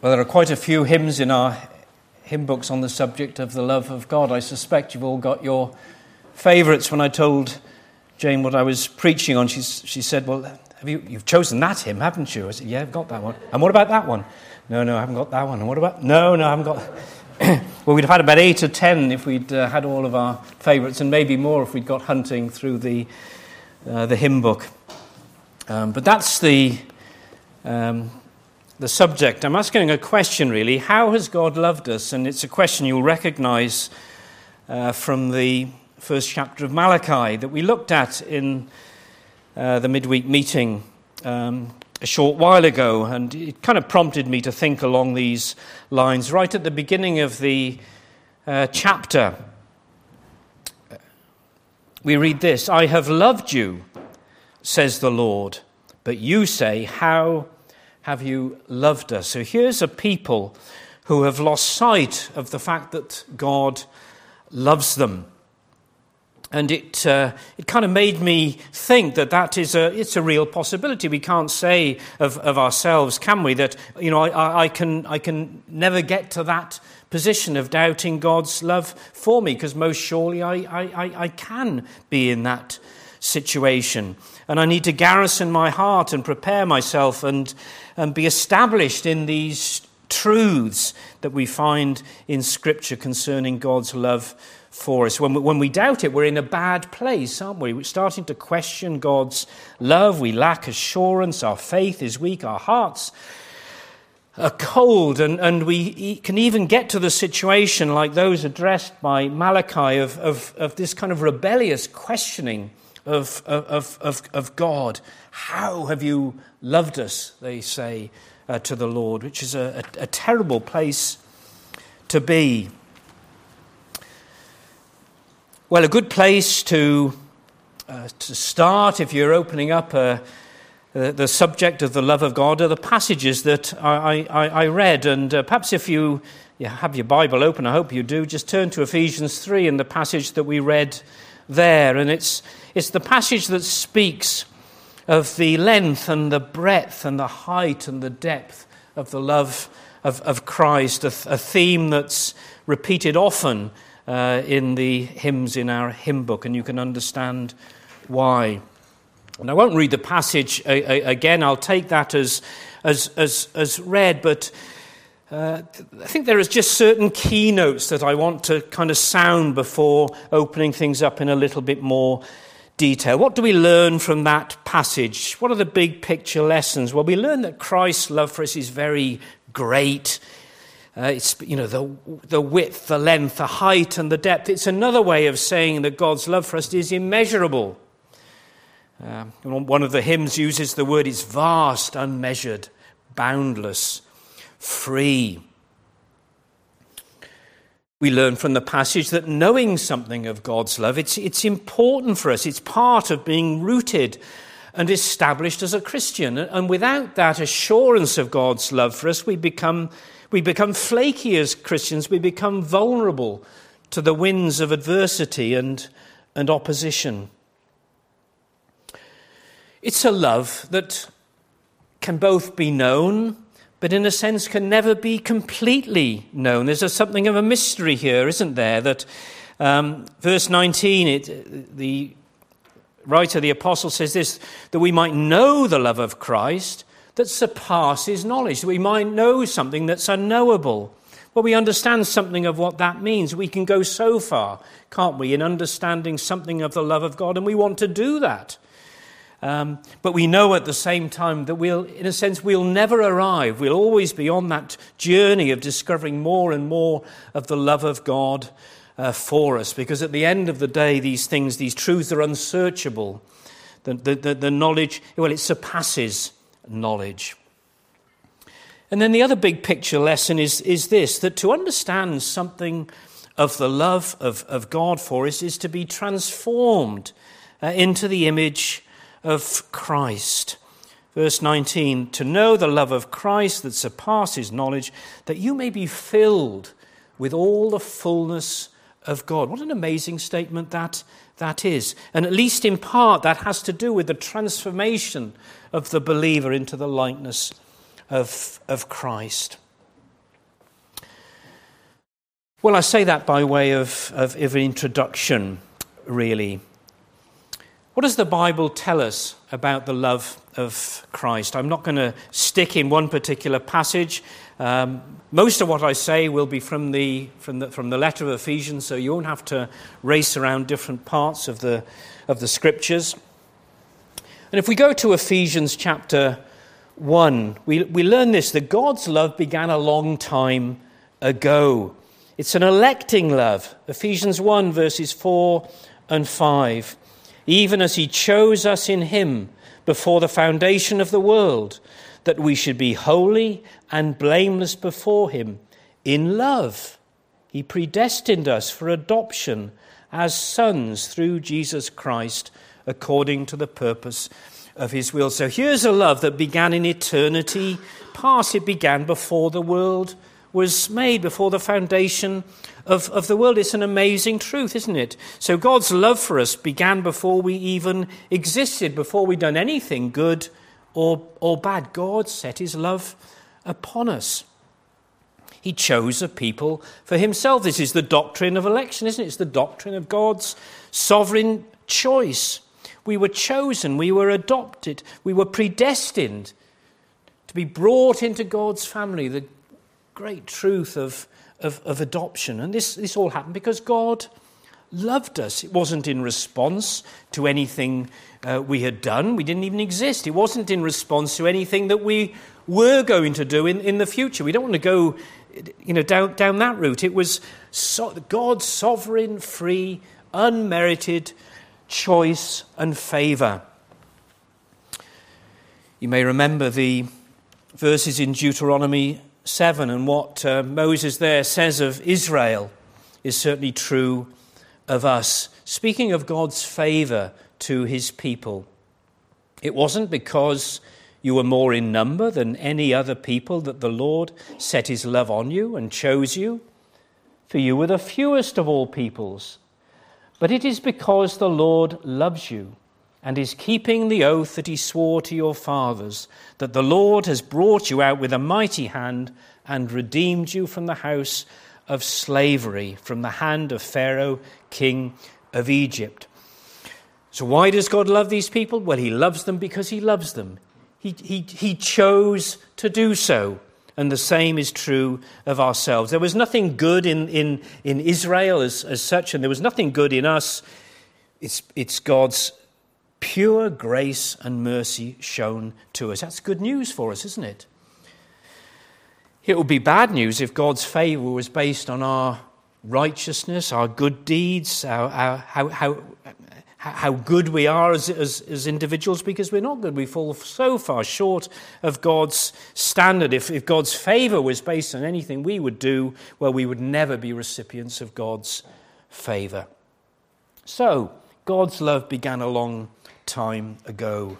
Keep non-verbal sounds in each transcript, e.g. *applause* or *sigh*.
Well, there are quite a few hymns in our hymn books on the subject of the love of God. I suspect you've all got your favourites. When I told Jane what I was preaching on, she, she said, Well, have you, you've chosen that hymn, haven't you? I said, Yeah, I've got that one. And what about that one? No, no, I haven't got that one. And what about? No, no, I haven't got. *clears throat* well, we'd have had about eight or ten if we'd uh, had all of our favourites, and maybe more if we'd got hunting through the, uh, the hymn book. Um, but that's the. Um, the subject. I'm asking a question, really. How has God loved us? And it's a question you'll recognize uh, from the first chapter of Malachi that we looked at in uh, the midweek meeting um, a short while ago. And it kind of prompted me to think along these lines right at the beginning of the uh, chapter. We read this I have loved you, says the Lord, but you say, How have you loved us? So here's a people who have lost sight of the fact that God loves them. And it, uh, it kind of made me think that that is a, it's a real possibility. We can't say of, of ourselves, can we, that you know, I, I, can, I can never get to that position of doubting God's love for me, because most surely I, I, I can be in that situation. And I need to garrison my heart and prepare myself and, and be established in these truths that we find in Scripture concerning God's love for us. When we, when we doubt it, we're in a bad place, aren't we? We're starting to question God's love. We lack assurance. Our faith is weak. Our hearts are cold. And, and we can even get to the situation like those addressed by Malachi of, of, of this kind of rebellious questioning of, of, of, of God. How have you loved us, they say uh, to the Lord, which is a, a, a terrible place to be. Well, a good place to, uh, to start if you're opening up a, uh, the subject of the love of God are the passages that I, I, I read. And uh, perhaps if you, you have your Bible open, I hope you do, just turn to Ephesians 3 and the passage that we read there. And it's, it's the passage that speaks of the length and the breadth and the height and the depth of the love of, of Christ, a, a theme that's repeated often uh, in the hymns in our hymn book, and you can understand why. And I won't read the passage again, I'll take that as, as, as, as read, but uh, I think there is just certain keynotes that I want to kind of sound before opening things up in a little bit more detail. What do we learn from that passage? What are the big picture lessons? Well, we learn that Christ's love for us is very great. Uh, it's you know the the width, the length, the height, and the depth. It's another way of saying that God's love for us is immeasurable. Um, one of the hymns uses the word it's vast, unmeasured, boundless free. We learn from the passage that knowing something of God's love, it's, it's important for us. It's part of being rooted and established as a Christian. And without that assurance of God's love for us, we become, we become flaky as Christians. We become vulnerable to the winds of adversity and, and opposition. It's a love that can both be known but in a sense can never be completely known. There's a, something of a mystery here, isn't there? That um, verse 19, it, the writer, the apostle, says this that we might know the love of Christ that surpasses knowledge, that we might know something that's unknowable. Well, we understand something of what that means. We can go so far, can't we, in understanding something of the love of God, and we want to do that. Um, but we know at the same time that we'll, in a sense, we'll never arrive. We'll always be on that journey of discovering more and more of the love of God uh, for us. Because at the end of the day, these things, these truths are unsearchable. The, the, the, the knowledge, well, it surpasses knowledge. And then the other big picture lesson is, is this that to understand something of the love of, of God for us is to be transformed uh, into the image of Christ. Verse 19, to know the love of Christ that surpasses knowledge, that you may be filled with all the fullness of God. What an amazing statement that, that is. And at least in part, that has to do with the transformation of the believer into the likeness of, of Christ. Well, I say that by way of, of, of an introduction, really. What does the Bible tell us about the love of Christ? I'm not going to stick in one particular passage. Um, most of what I say will be from the, from, the, from the letter of Ephesians, so you won't have to race around different parts of the, of the scriptures. And if we go to Ephesians chapter 1, we, we learn this that God's love began a long time ago. It's an electing love. Ephesians 1, verses 4 and 5. Even as He chose us in Him before the foundation of the world, that we should be holy and blameless before Him in love. He predestined us for adoption as sons through Jesus Christ, according to the purpose of His will. So here's a love that began in eternity past. It began before the world was made before the foundation of, of the world. It's an amazing truth, isn't it? So God's love for us began before we even existed, before we'd done anything good or, or bad. God set his love upon us. He chose a people for himself. This is the doctrine of election, isn't it? It's the doctrine of God's sovereign choice. We were chosen, we were adopted, we were predestined to be brought into God's family, the great truth of, of, of adoption. And this, this all happened because God loved us. It wasn't in response to anything uh, we had done, we didn't even exist. It wasn't in response to anything that we were going to do in, in the future. We don't want to go you know, down, down that route. It was so, God's sovereign, free, unmerited choice and favour. You may remember the verses in Deuteronomy 7 and what uh, Moses there says of Israel is certainly true of us. Speaking of God's favor to his people, it wasn't because you were more in number than any other people that the Lord set his love on you and chose you, for you were the fewest of all peoples. But it is because the Lord loves you and is keeping the oath that he swore to your fathers, that the Lord has brought you out with a mighty hand and redeemed you from the house of slavery, from the hand of Pharaoh, king of Egypt. So, why does God love these people? Well, he loves them because he loves them. He, he, he chose to do so. And the same is true of ourselves. There was nothing good in, in, in Israel as, as such, and there was nothing good in us. It's, it's God's pure grace and mercy shown to us. That's good news for us, isn't it? It would be bad news if God's favor was based on our righteousness, our good deeds, our, our, how, how, how good we are as, as, as, individuals, because we're not good. We fall so far short of God's standard. If, if God's favor was based on anything we would do, well, we would never be recipients of God's favor. So, God's love began a long time ago.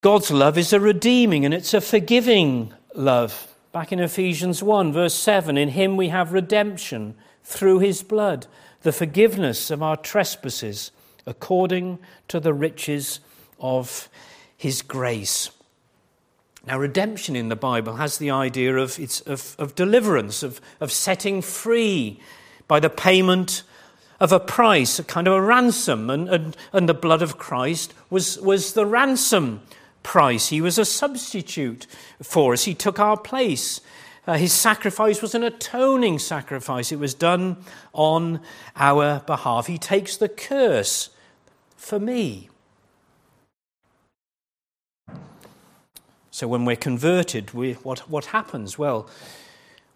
God's love is a redeeming and it's a forgiving love. Back in Ephesians 1, verse 7, in him we have redemption through his blood, the forgiveness of our trespasses, according to the riches of his grace. Now, redemption in the Bible has the idea of, of, of deliverance, of, of setting free by the payment of a price, a kind of a ransom, and, and, and the blood of Christ was, was the ransom price. He was a substitute for us, He took our place. Uh, his sacrifice was an atoning sacrifice. It was done on our behalf. He takes the curse for me. So when we're converted, we, what, what happens? Well,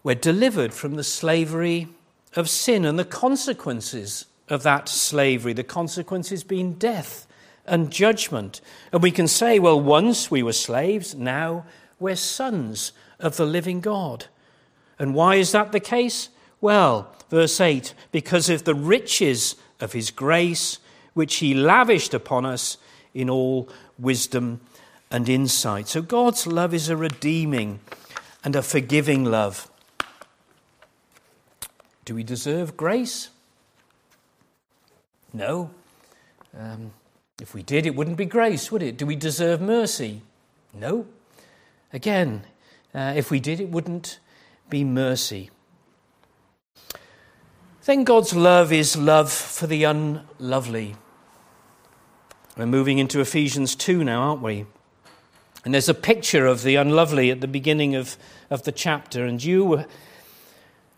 we're delivered from the slavery of sin and the consequences of that slavery, the consequences being death and judgment. And we can say, well, once we were slaves, now we're sons of the living God. And why is that the case? Well, verse 8, because of the riches of his grace, which he lavished upon us in all wisdom and insight. So God's love is a redeeming and a forgiving love. Do we deserve grace? No. Um, if we did, it wouldn't be grace, would it? Do we deserve mercy? No. Again, uh, if we did, it wouldn't be mercy. Then God's love is love for the unlovely. We're moving into Ephesians 2 now, aren't we? And there's a picture of the unlovely at the beginning of, of the chapter. And you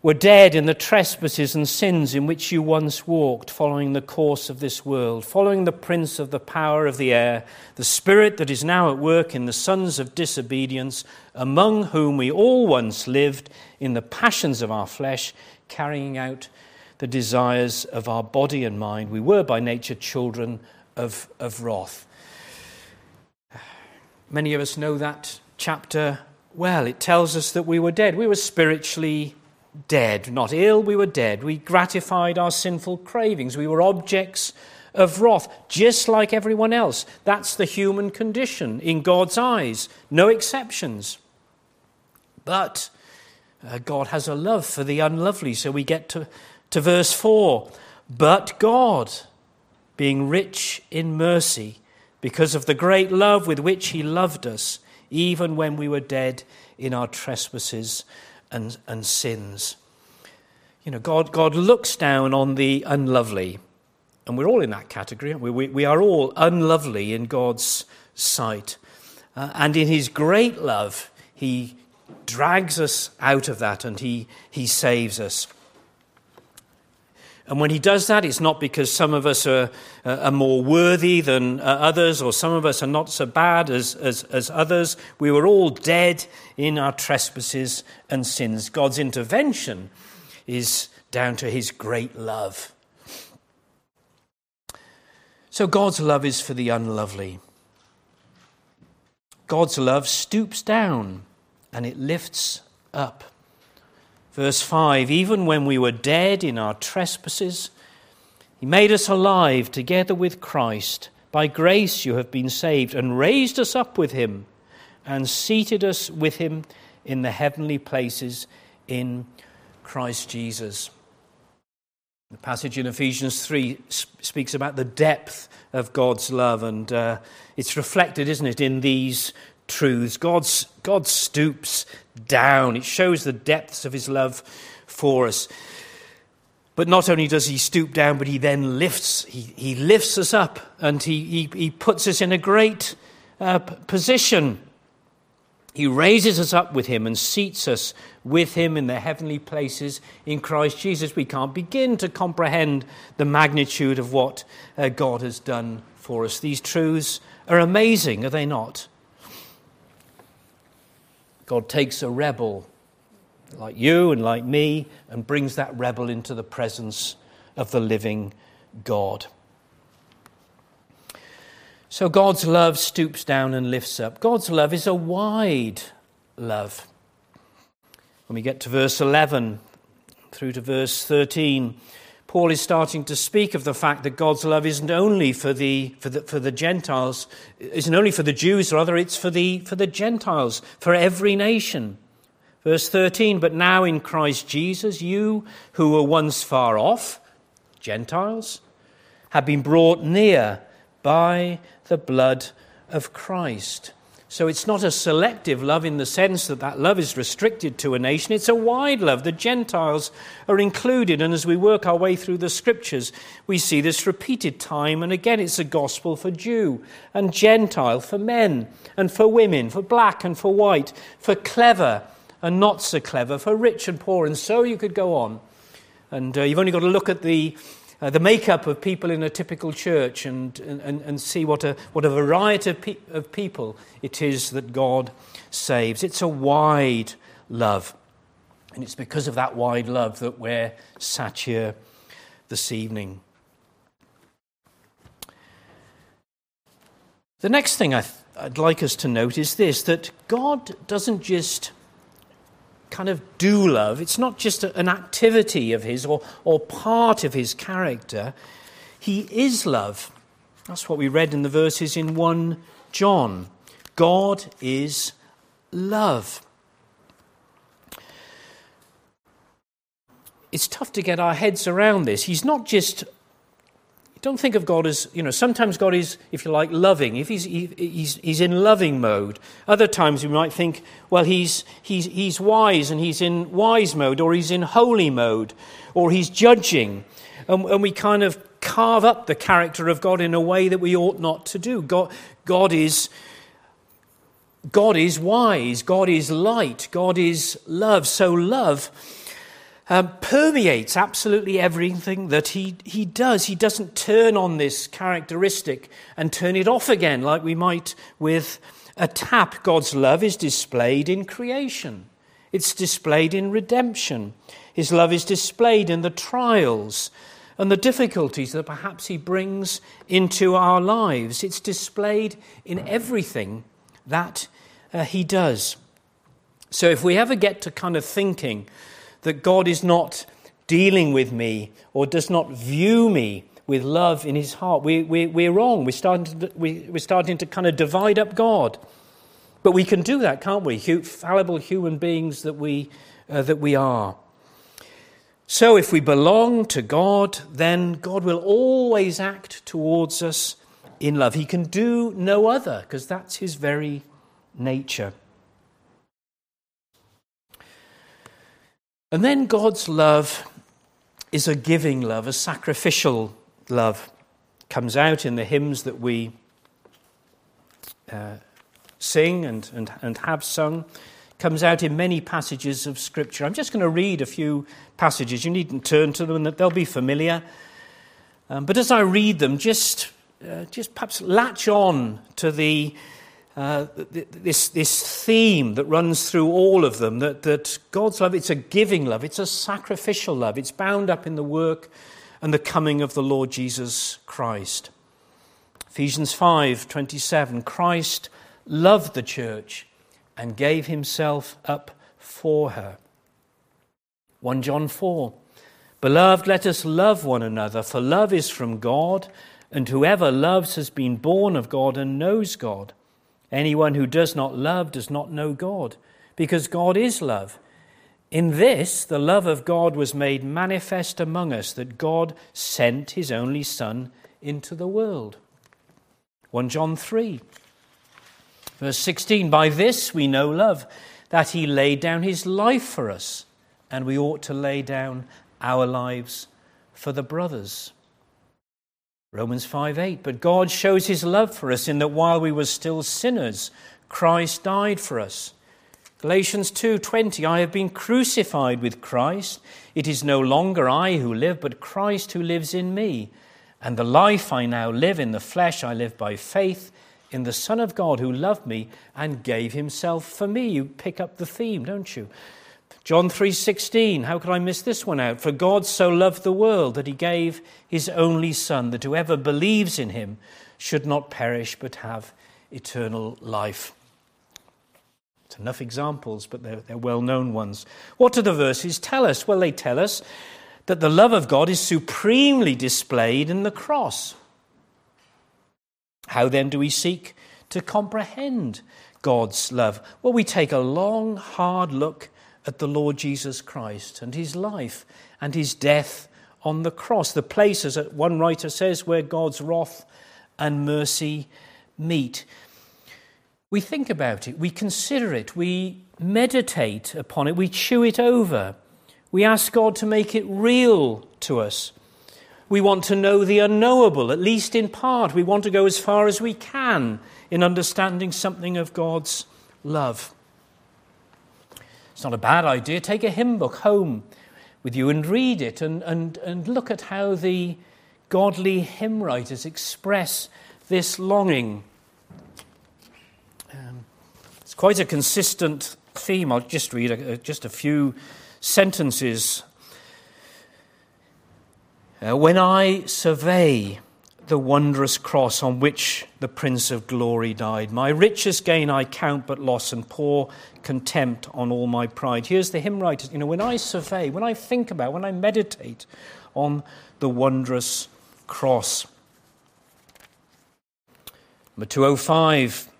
were, dead in the trespasses and sins in which you once walked, following the course of this world, following the prince of the power of the air, the spirit that is now at work in the sons of disobedience, among whom we all once lived in the passions of our flesh, carrying out the desires of our body and mind. We were by nature children of, of wrath. Many of us know that chapter well. It tells us that we were dead. We were spiritually dead, not ill, we were dead. We gratified our sinful cravings. We were objects of wrath, just like everyone else. That's the human condition in God's eyes, no exceptions. But uh, God has a love for the unlovely, so we get to to verse 4 But God, being rich in mercy, because of the great love with which He loved us, even when we were dead in our trespasses and, and sins. You know, God, God looks down on the unlovely, and we're all in that category. We, we, we are all unlovely in God's sight. Uh, and in His great love, He drags us out of that and He, he saves us. And when he does that, it's not because some of us are, uh, are more worthy than uh, others, or some of us are not so bad as, as, as others. We were all dead in our trespasses and sins. God's intervention is down to his great love. So God's love is for the unlovely. God's love stoops down and it lifts up. Verse 5 Even when we were dead in our trespasses, He made us alive together with Christ. By grace you have been saved, and raised us up with Him, and seated us with Him in the heavenly places in Christ Jesus. The passage in Ephesians 3 speaks about the depth of God's love, and uh, it's reflected, isn't it, in these truths. God's, God stoops down. It shows the depths of his love for us. But not only does he stoop down, but he then lifts, he, he lifts us up and he, he, he puts us in a great uh, position. He raises us up with him and seats us with him in the heavenly places in Christ Jesus. We can't begin to comprehend the magnitude of what uh, God has done for us. These truths are amazing, are they not? God takes a rebel like you and like me and brings that rebel into the presence of the living God. So God's love stoops down and lifts up. God's love is a wide love. When we get to verse 11 through to verse 13, Paul is starting to speak of the fact that God's love isn't only for the, for the, for the Gentiles, isn't only for the Jews, rather, it's for the, for the Gentiles, for every nation. Verse 13, but now in Christ Jesus, you who were once far off, Gentiles, have been brought near by the blood of Christ. So it's not a selective love in the sense that that love is restricted to a nation. It's a wide love. The Gentiles are included. And as we work our way through the scriptures, we see this repeated time and again. It's a gospel for Jew and Gentile, for men and for women, for black and for white, for clever and not so clever, for rich and poor. And so you could go on. And uh, you've only got to look at the uh, the makeup of people in a typical church and, and, and see what a, what a variety of, pe- of people it is that God saves. It's a wide love. And it's because of that wide love that we're sat here this evening. The next thing I would like us to note is this that God doesn't just kind of do love. It's not just an activity of his or, or part of his character. He is love. That's what we read in the verses in 1 John. God is love. It's tough to get our heads around this. He's not just don't think of God as, you know, sometimes God is, if you like, loving. If he's, he, he's, he's in loving mode. Other times we might think, well, he's, he's, he's wise and he's in wise mode, or he's in holy mode, or he's judging. And, and we kind of carve up the character of God in a way that we ought not to do. God, God is. God is wise, God is light, God is love. So, love um, permeates absolutely everything that he, he does. He doesn't turn on this characteristic and turn it off again like we might with a tap. God's love is displayed in creation, it's displayed in redemption. His love is displayed in the trials and the difficulties that perhaps he brings into our lives. It's displayed in everything that uh, he does. So if we ever get to kind of thinking, that God is not dealing with me or does not view me with love in his heart. We, we, we're wrong. We're starting, to, we, we're starting to kind of divide up God. But we can do that, can't we? Fallible human beings that we, uh, that we are. So if we belong to God, then God will always act towards us in love. He can do no other because that's his very nature. And then God's love is a giving love, a sacrificial love. Comes out in the hymns that we uh, sing and, and, and have sung. Comes out in many passages of Scripture. I'm just going to read a few passages. You needn't turn to them, they'll be familiar. Um, but as I read them, just, uh, just perhaps latch on to the uh, this, this theme that runs through all of them that, that God's love, it's a giving love, it's a sacrificial love, it's bound up in the work and the coming of the Lord Jesus Christ. Ephesians 5 27, Christ loved the church and gave himself up for her. 1 John 4, Beloved, let us love one another, for love is from God, and whoever loves has been born of God and knows God. Anyone who does not love does not know God, because God is love. In this, the love of God was made manifest among us, that God sent his only Son into the world. 1 John 3, verse 16 By this we know love, that he laid down his life for us, and we ought to lay down our lives for the brothers. Romans 5 8. But God shows his love for us in that while we were still sinners, Christ died for us. Galatians 2:20 I have been crucified with Christ it is no longer I who live but Christ who lives in me and the life I now live in the flesh I live by faith in the son of God who loved me and gave himself for me you pick up the theme don't you John 3:16 How could I miss this one out? For God so loved the world that he gave his only son that whoever believes in him should not perish but have eternal life. It's enough examples, but they're, they're well known ones. What do the verses tell us? Well, they tell us that the love of God is supremely displayed in the cross. How then do we seek to comprehend God's love? Well, we take a long, hard look at the Lord Jesus Christ and his life and his death on the cross. The place, as one writer says, where God's wrath and mercy meet. We think about it, we consider it, we meditate upon it, we chew it over. We ask God to make it real to us. We want to know the unknowable, at least in part. We want to go as far as we can in understanding something of God's love. It's not a bad idea. Take a hymn book home with you and read it and, and, and look at how the godly hymn writers express this longing. Um, it's quite a consistent theme. I'll just read a, just a few sentences. Uh, when I survey the wondrous cross on which the Prince of Glory died. My richest gain I count but loss and pour contempt on all my pride. Here's the hymn writer. You know, when I survey, when I think about, when I meditate on the wondrous cross. Number 205.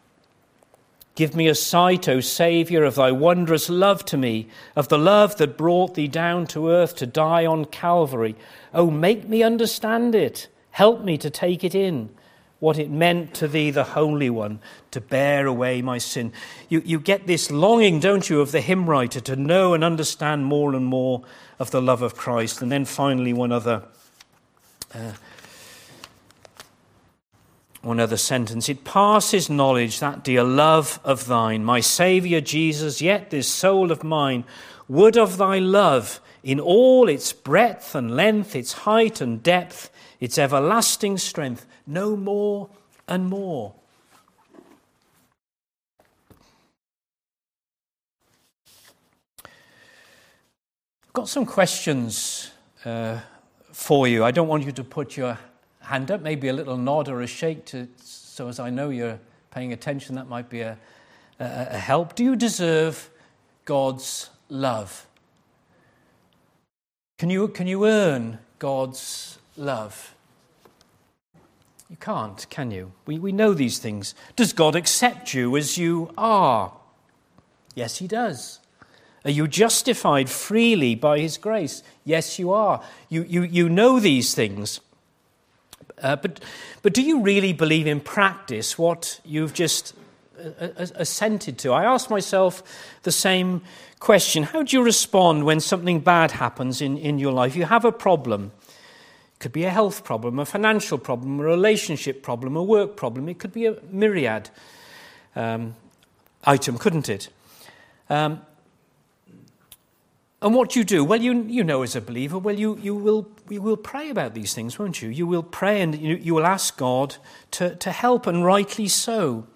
Give me a sight, O Saviour, of thy wondrous love to me, of the love that brought thee down to earth to die on Calvary. Oh, make me understand it Help me to take it in, what it meant to thee, the Holy One, to bear away my sin. You, you get this longing, don't you, of the hymn writer to know and understand more and more of the love of Christ. And then finally, one other. Uh, one other sentence. It passes knowledge, that dear love of thine, my Saviour Jesus, yet this soul of mine would of thy love in all its breadth and length, its height and depth, its everlasting strength, no more and more. Got some questions uh, for you. I don't want you to put your hand up, maybe a little nod or a shake to, so as I know you're paying attention, that might be a, a, a help. Do you deserve God's love? Can you, can you earn God's love? You can't, can you? We, we know these things. Does God accept you as you are? Yes, He does. Are you justified freely by His grace? Yes, you are. You, you, you know these things. Uh, but, but do you really believe in practice what you've just uh, uh, assented to? I ask myself the same question. How do you respond when something bad happens in, in your life? You have a problem. It could be a health problem, a financial problem, a relationship problem, a work problem. It could be a myriad um, item, couldn't it? Um, and what you do? Well, you, you know as a believer, well, you, you, will, you will pray about these things, won't you? You will pray and you, you will ask God to, to help, and rightly so.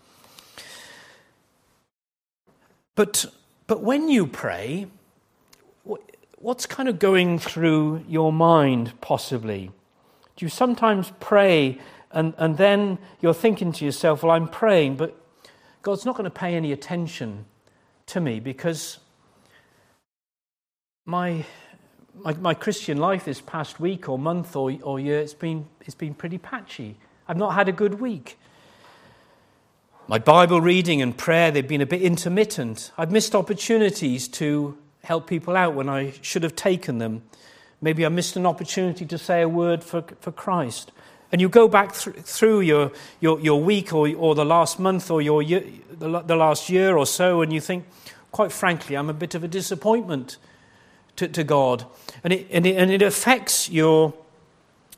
But, but when you pray, what's kind of going through your mind, possibly? Do you sometimes pray and, and then you're thinking to yourself, well, I'm praying, but God's not going to pay any attention to me because my, my, my, Christian life this past week or month or, or year, it's been, it's been pretty patchy. I've not had a good week. My Bible reading and prayer, they've been a bit intermittent. I've missed opportunities to help people out when I should have taken them. Maybe I missed an opportunity to say a word for, for Christ. And you go back th- through your, your, your week or, or the last month or your year, the, the last year or so, and you think, quite frankly, I'm a bit of a disappointment to, to God. And it, and, it, and it affects your,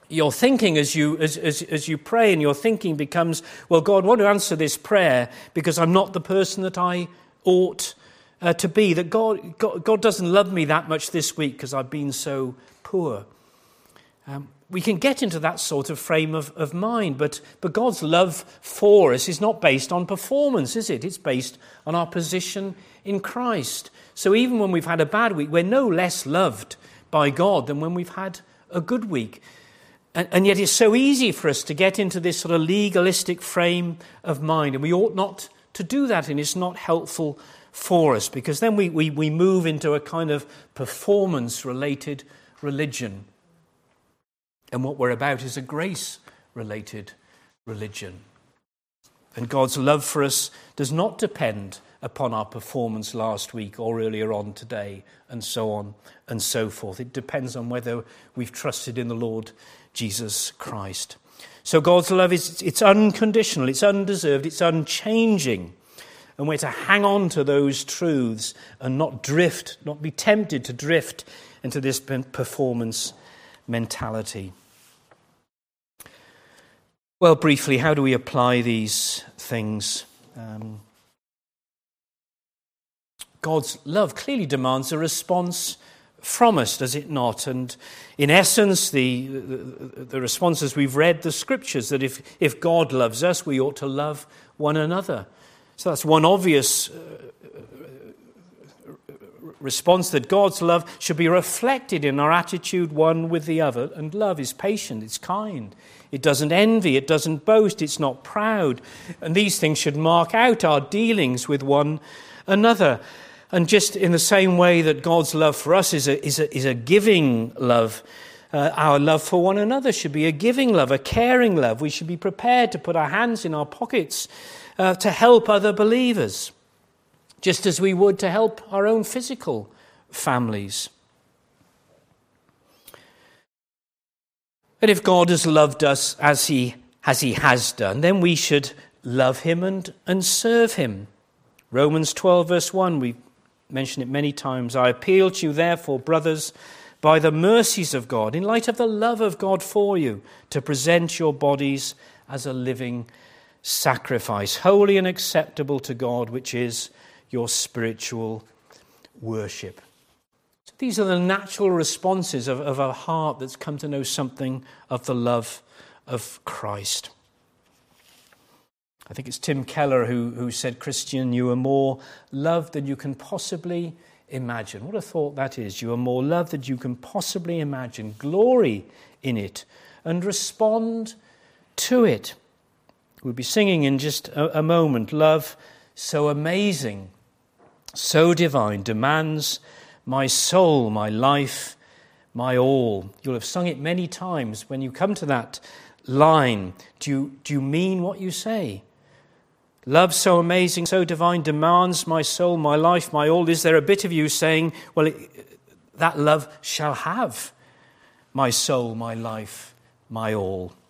your thinking as you, as, as, as you pray, and your thinking becomes, well, God, want to answer this prayer because I'm not the person that I ought uh, to be. That God, God, God, doesn't love me that much this week because I've been so poor. Um, we can get into that sort of frame of, of mind, but, but God's love for us is not based on performance, is it? It's based on our position in Christ. So even when we've had a bad week, we're no less loved by God than when we've had a good week. And, and, yet it's so easy for us to get into this sort of legalistic frame of mind, and we ought not to do that, and it's not helpful for us because then we, we, we move into a kind of performance related religion. And what we're about is a grace related religion. And God's love for us does not depend upon our performance last week or earlier on today, and so on and so forth. It depends on whether we've trusted in the Lord Jesus Christ. So God's love is it's unconditional, it's undeserved, it's unchanging. And we're to hang on to those truths and not drift, not be tempted to drift into this performance mentality. Well, briefly, how do we apply these things? Um, God's love clearly demands a response from us, does it not? And in essence, the, the, the responses we've read the scriptures that if, if God loves us, we ought to love one another. So that's one obvious uh, response that God's love should be reflected in our attitude one with the other. And love is patient, it's kind, it doesn't envy, it doesn't boast, it's not proud. And these things should mark out our dealings with one another. And just in the same way that God's love for us is a, is a, is a giving love, uh, our love for one another should be a giving love, a caring love. We should be prepared to put our hands in our pockets uh, to help other believers, just as we would to help our own physical families. And if God has loved us as he, as he has done, then we should love him and, and serve him. Romans 12, verse 1, we mentioned it many times. I appeal to you, therefore, brothers, by the mercies of God, in light of the love of God for you, to present your bodies as a living sacrifice, holy and acceptable to God, which is your spiritual worship. So these are the natural responses of, of a heart that's come to know something of the love of Christ. I think it's Tim Keller who, who said, Christian, you are more loved than you can possibly imagine. What a thought that is. You are more loved than you can possibly imagine. Glory in it and respond to it. We'll be singing in just a, a moment. Love so amazing, so divine, demands my soul, my life, my all. You'll have sung it many times. When you come to that line, do you, do you mean what you say? Love so amazing, so divine, demands my soul, my life, my all. Is there a bit of you saying, well, it, that love shall have my soul, my life, my all?